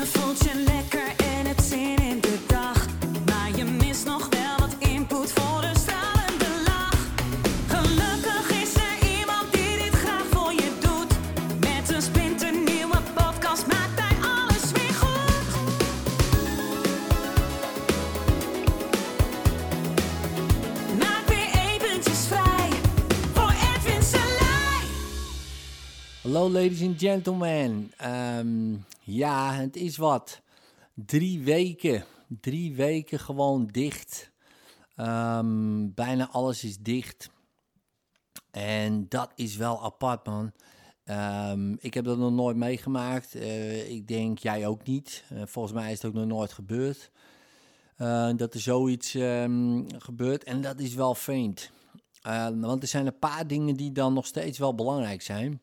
Je voelt Hallo ladies and gentlemen. Ehm, ja, het is wat. Drie weken. Drie weken gewoon dicht. Ehm, bijna alles is dicht. En dat is wel apart, man. Ehm, ik heb dat nog nooit meegemaakt. Eh, ik denk jij ook niet. Eh, volgens mij is het ook nog nooit gebeurd. eh, dat er zoiets gebeurt. En dat is wel vreemd. Want er zijn een paar dingen die dan nog steeds wel belangrijk zijn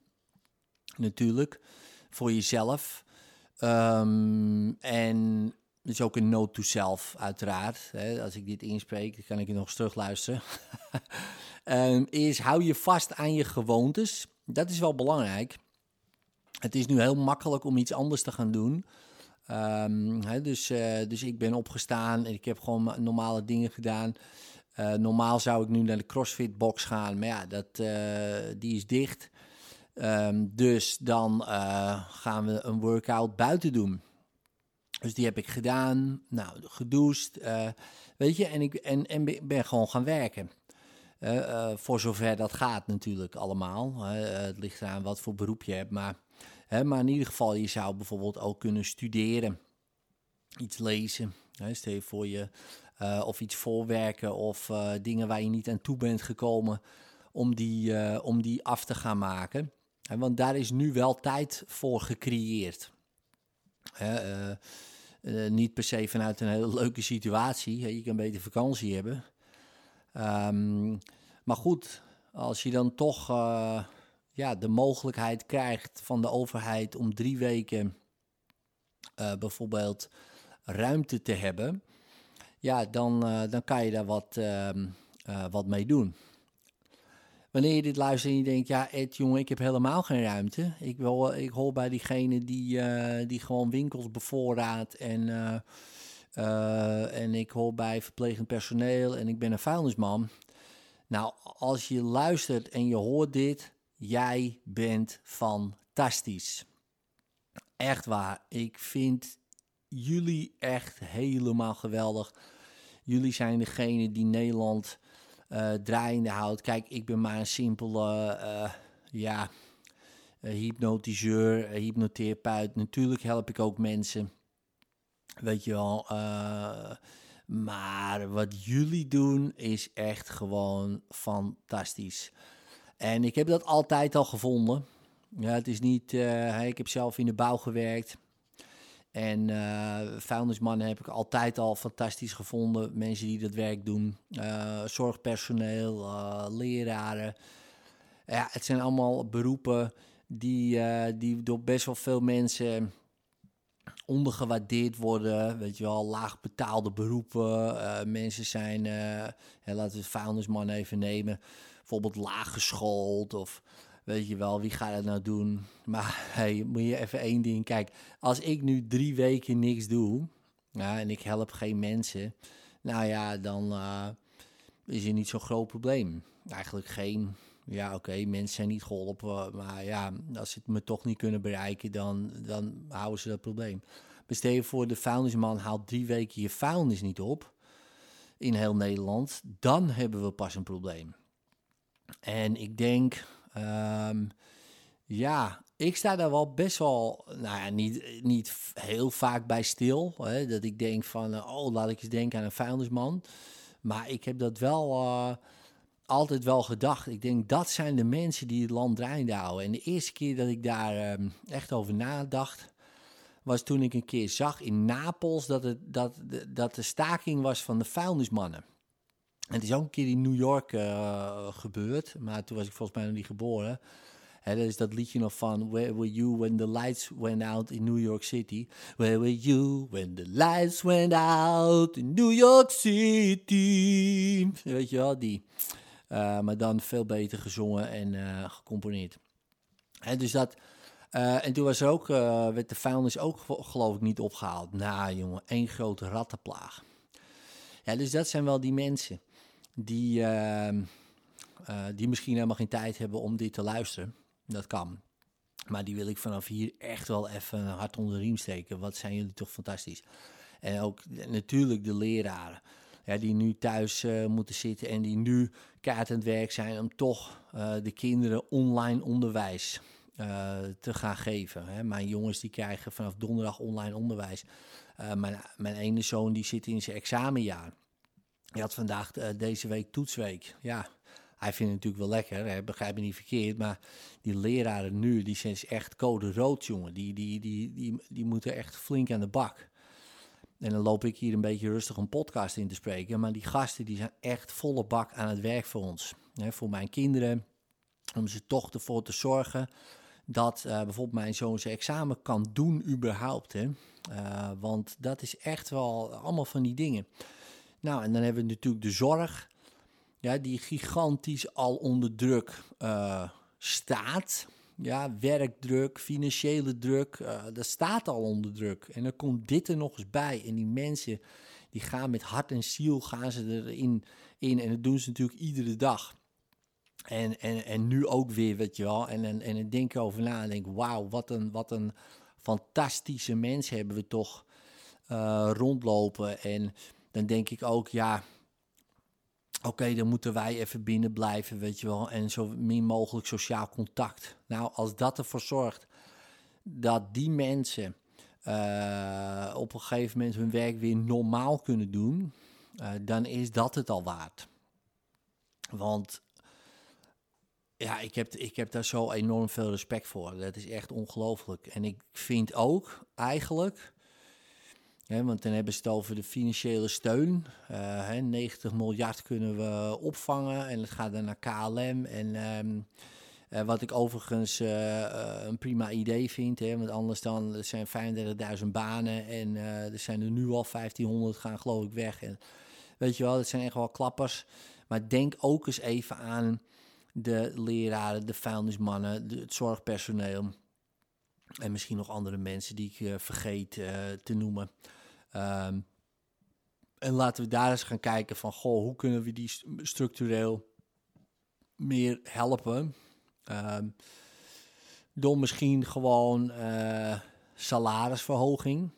natuurlijk, voor jezelf. Ehm, en dus ook een note to self, uiteraard. Hè. Als ik dit inspreek, kan ik het nog eens terugluisteren. Ehm is hou je vast aan je gewoontes. Dat is wel belangrijk. Het is nu heel makkelijk om iets anders te gaan doen. Ehm, hè, dus, eh, dus ik ben opgestaan en ik heb gewoon ma- normale dingen gedaan. Eh, normaal zou ik nu naar de CrossFit box gaan, maar ja, dat, eh, die is dicht. Ehm, dus dan eh, gaan we een workout buiten doen. Dus die heb ik gedaan, nou, gedoucht, eh, weet je, en ik en, en be- ben gewoon gaan werken. Eh, voor zover dat gaat natuurlijk allemaal. het ligt eraan wat voor beroep je hebt, maar, maar in ieder geval, je zou bijvoorbeeld ook kunnen studeren. Iets lezen, hè, stel voor je, of iets voorwerken of dingen waar je niet aan toe bent gekomen om die, om die af te gaan maken. Want daar is nu wel tijd voor gecreëerd. Eh, eh, niet per se vanuit een hele leuke situatie. Je kan beter vakantie hebben. Ehm, maar goed, als je dan toch eh, ja, de mogelijkheid krijgt van de overheid om drie weken bijvoorbeeld ruimte te hebben, ja, dan, dan kan je daar wat, ehm, eh, wat mee doen. Wanneer je dit luistert en je denkt, ja Ed, jongen, ik heb helemaal geen ruimte. Ik, wil, ik hoor bij diegene die, eh, die gewoon winkels bevoorraadt en, eh, eh, en ik hoor bij verplegend personeel en ik ben een vuilnisman. Nou, als je luistert en je hoort dit, jij bent fantastisch. Echt waar. Ik vind jullie echt helemaal geweldig. Jullie zijn degene die Nederland eh, draaiende houdt. Kijk, ik ben maar een simpele, eh, ja, eh, hypnotiseur, hypnotherapeut. Natuurlijk help ik ook mensen. Weet je wel. maar wat jullie doen is echt gewoon fantastisch. En ik heb dat altijd al gevonden. Ja, het is niet. ik heb zelf in de bouw gewerkt. En vuilnismannen heb ik altijd al fantastisch gevonden. Mensen die dat werk doen. Eh, zorgpersoneel, eh, leraren. Ja, het zijn allemaal beroepen die, die door best wel veel mensen ondergewaardeerd worden. Weet je wel, laag betaalde beroepen. Mensen zijn, laten we vuilnisman even nemen. Bijvoorbeeld laag geschoold of weet je wel, wie gaat dat nou doen? Maar hey, moet je even één ding, kijk, als ik nu drie weken niks doe en ik help geen mensen, nou ja, dan eh, is er niet zo'n groot probleem. Eigenlijk geen, ja oké, mensen zijn niet geholpen, maar ja, als ze het me toch niet kunnen bereiken, dan, dan houden ze dat probleem. Bestel je voor de vuilnisman haalt drie weken je vuilnis niet op in heel Nederland, dan hebben we pas een probleem. En ik denk, ehm, ja, ik sta daar wel best wel, nou ja, niet, niet heel vaak bij stil. Hè, dat ik denk van, eh, oh, laat ik eens denken aan een vuilnisman. Maar ik heb dat wel eh, altijd wel gedacht. Ik denk, dat zijn de mensen die het land draaiende houden. En de eerste keer dat ik daar ehm, echt over nadacht, was toen ik een keer zag in Napels dat, het, dat, dat de staking was van de vuilnismannen. En het is ook een keer in New York eh, gebeurd, maar toen was ik volgens mij nog niet geboren. Dat is dat liedje nog van Where were you when the lights went out in New York City? Where were you when the lights went out in New York City? Weet je wel, die. Eh, maar dan veel beter gezongen en eh, gecomponeerd. Hè, dus dat, en toen was er ook, werd de vuilnis ook geloof ik niet opgehaald. Nou jongen, één grote rattenplaag. Ja, dus dat zijn wel die mensen die, ehm, eh, die misschien helemaal geen tijd hebben om dit te luisteren. Dat kan. Maar die wil ik vanaf hier echt wel even hart onder de riem steken. Wat zijn jullie toch fantastisch. En ook natuurlijk de leraren. Ja, die nu thuis uh, moeten zitten en die nu kaart aan het werk zijn om toch uh, de kinderen online onderwijs uh, te gaan geven. Hè. Mijn jongens die krijgen vanaf donderdag online onderwijs. mijn, mijn ene zoon die zit in zijn examenjaar. Hij had vandaag deze week toetsweek. Ja, hij vindt het natuurlijk wel lekker, hè, begrijp me niet verkeerd. Maar die leraren nu, die zijn echt code rood, jongen. Die, die, die, die, die moeten echt flink aan de bak. En dan loop ik hier een beetje rustig een podcast in te spreken. Maar die gasten die zijn echt volle bak aan het werk voor ons. Voor mijn kinderen. Om ze toch ervoor te zorgen dat uh, bijvoorbeeld mijn zoon zijn examen kan doen überhaupt. Hè. Uh, want dat is echt wel allemaal van die dingen. Nou, en dan hebben we natuurlijk de zorg. Ja, die gigantisch al onder druk uh, staat. Ja, werkdruk, financiële druk, dat staat al onder druk. En dan komt dit er nog eens bij. En die mensen, die gaan met hart en ziel, gaan ze erin in. En dat doen ze natuurlijk iedere dag. En, en, en nu ook weer, weet je wel. En, en, en dan denk ik over na en denk, wauw, wat een, wat een fantastische mensen hebben we toch uh, rondlopen. En dan denk ik ook, ja, Oké, dan moeten wij even binnen blijven, weet je wel. En zo min mogelijk sociaal contact. Nou, als dat ervoor zorgt dat die mensen uh, op een gegeven moment hun werk weer normaal kunnen doen, uh, dan is dat het al waard. Want ja, ik heb, ik heb daar zo enorm veel respect voor. Dat is echt ongelooflijk. En ik vind ook eigenlijk want dan hebben ze het over de financiële steun. Uh, 90 miljard kunnen we opvangen en het gaat dan naar KLM. En um, uh, wat ik overigens uh, een prima idee vind, hè, want anders dan er zijn 35.000 banen en er zijn er nu al 1500 gaan geloof ik weg. En, weet je wel, dat zijn echt wel klappers. Maar denk ook eens even aan de leraren, de vuilnismannen, het zorgpersoneel. En misschien nog andere mensen die ik uh, vergeet uh, te noemen. Um, en laten we daar eens gaan kijken van, goh, hoe kunnen we die structureel meer helpen? Um, door misschien gewoon uh, salarisverhoging,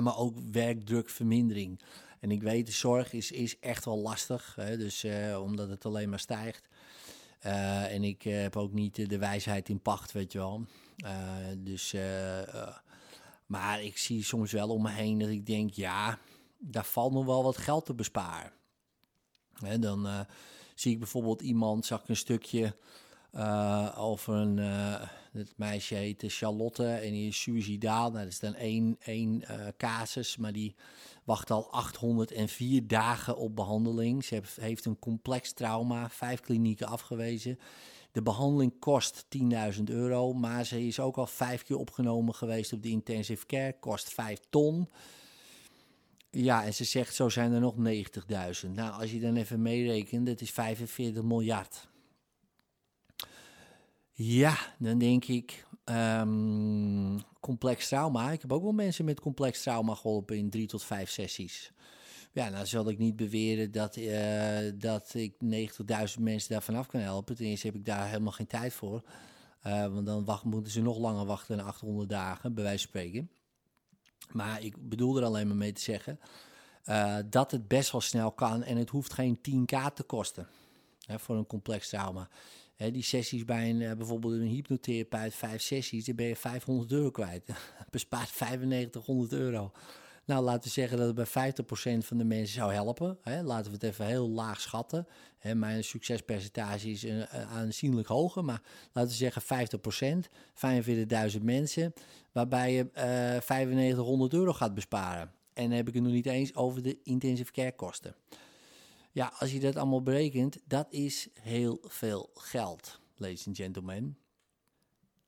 maar ook werkdrukvermindering. En ik weet, de zorg is, is echt wel lastig, hè, dus, uh, omdat het alleen maar stijgt. en ik heb ook niet de wijsheid in pacht, weet je wel. dus maar ik zie soms wel om me heen dat ik denk, ja, daar valt nog wel wat geld te besparen. Hè, dan zie ik bijvoorbeeld iemand, zag ik een stukje uh, over een, uh, het meisje heet Charlotte en die is suicidaal. Nou, dat is dan één, één casus, maar die wacht al 804 dagen op behandeling. Ze heeft een complex trauma, vijf klinieken afgewezen. De behandeling kost 10.000 euro, maar ze is ook al vijf keer opgenomen geweest op de intensive care, kost 5 ton. Ja, en ze zegt zo zijn er nog 90.000. Nou, als je dan even meerekent, dat is 45 miljard. Ja, dan denk ik, um, complex trauma. Ik heb ook wel mensen met complex trauma geholpen in drie tot vijf sessies. Ja, nou zal ik niet beweren dat, uh, dat ik 90.000 mensen daar vanaf kan helpen. Ten eerste heb ik daar helemaal geen tijd voor. Uh, want dan moeten ze nog langer wachten dan 800 dagen, bij wijze van spreken. Maar ik bedoel er alleen maar mee te zeggen uh, dat het best wel snel kan en het hoeft geen 10k te kosten hè, voor een complex trauma. Die sessies bij een, bijvoorbeeld een hypnotherapeut, vijf sessies, dan ben je 500 euro kwijt. Bespaart 9500 euro. Nou, laten we zeggen dat het bij 50% van de mensen zou helpen. Laten we het even heel laag schatten. Mijn succespercentage is een, aanzienlijk hoger, maar laten we zeggen 50%, 45.000 mensen, waarbij je uh, 9500 euro gaat besparen. En dan heb ik het nog niet eens over de intensive care kosten. Ja, als je dat allemaal berekent, dat is heel veel geld, ladies and gentlemen.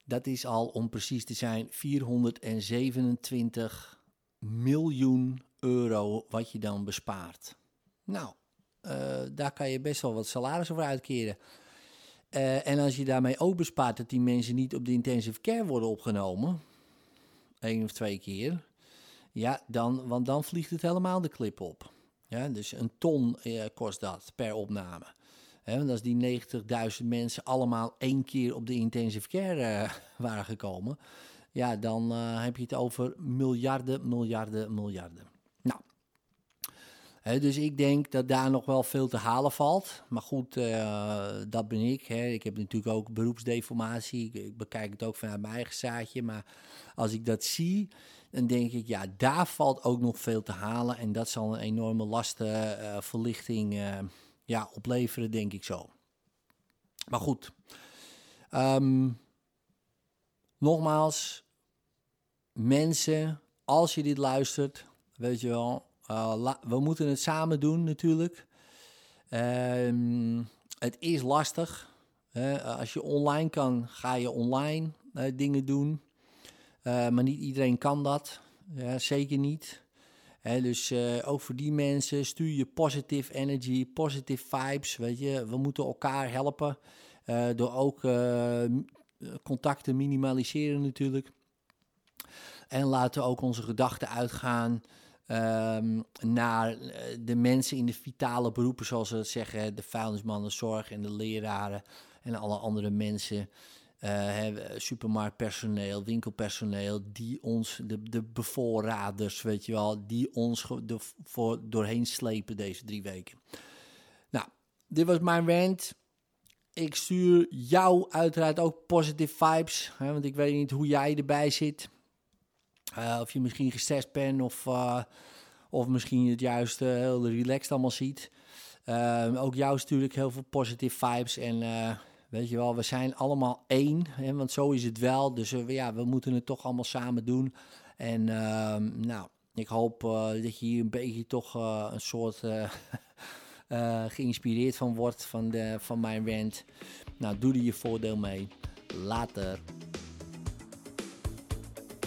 Dat is al, om precies te zijn, 427 miljoen euro wat je dan bespaart. Nou, uh, daar kan je best wel wat salaris over uitkeren. Eh, en als je daarmee ook bespaart dat die mensen niet op de intensive care worden opgenomen, één of twee keer, ja, dan, want dan vliegt het helemaal de klip op. Ja, dus een ton eh, kost dat per opname. Want als die 90.000 mensen allemaal één keer op de intensive care eh, waren gekomen, ja, dan eh, heb je het over miljarden, miljarden, miljarden. Nou, dus ik denk dat daar nog wel veel te halen valt. Maar goed, eh, dat ben ik. Hè. Ik heb natuurlijk ook beroepsdeformatie. Ik, ik bekijk het ook vanuit mijn eigen zaadje. Maar als ik dat zie, dan denk ik, ja, daar valt ook nog veel te halen. En dat zal een enorme lastenverlichting uh, ja, opleveren, denk ik zo. Maar goed, Ehm, nogmaals, mensen, als je dit luistert, weet je wel, la- we moeten het samen doen natuurlijk. Ehm, het is lastig. hè. als je online kan, ga je online eh, dingen doen. Eh, maar niet iedereen kan dat. Ja, zeker niet. Dus eh, ook voor die mensen stuur je positive energy, positive vibes. Weet je, we moeten elkaar helpen. eh, door ook m- contacten minimaliseren natuurlijk. En laten ook onze gedachten uitgaan ehm, naar de mensen in de vitale beroepen, zoals ze zeggen, de vuilnismannen, zorg en de leraren en alle andere mensen, eh, supermarktpersoneel, winkelpersoneel, die ons, de, de bevoorraders, weet je wel, die ons de, voor, doorheen slepen deze drie weken. Nou, dit was mijn rant. Ik stuur jou uiteraard ook positive vibes, hè, want ik weet niet hoe jij erbij zit. Uh, of je misschien gestrest bent of, uh, of misschien het juist heel relaxed allemaal ziet. Ook jou stuur ik heel veel positive vibes. En weet je wel, we zijn allemaal één. Hè, want zo is het wel. Dus uh, ja, we moeten het toch allemaal samen doen. En uh, nou, ik hoop uh, dat je hier een beetje toch uh, een soort geïnspireerd van wordt van, de, van mijn rant. Nou, doe er je voordeel mee. Later.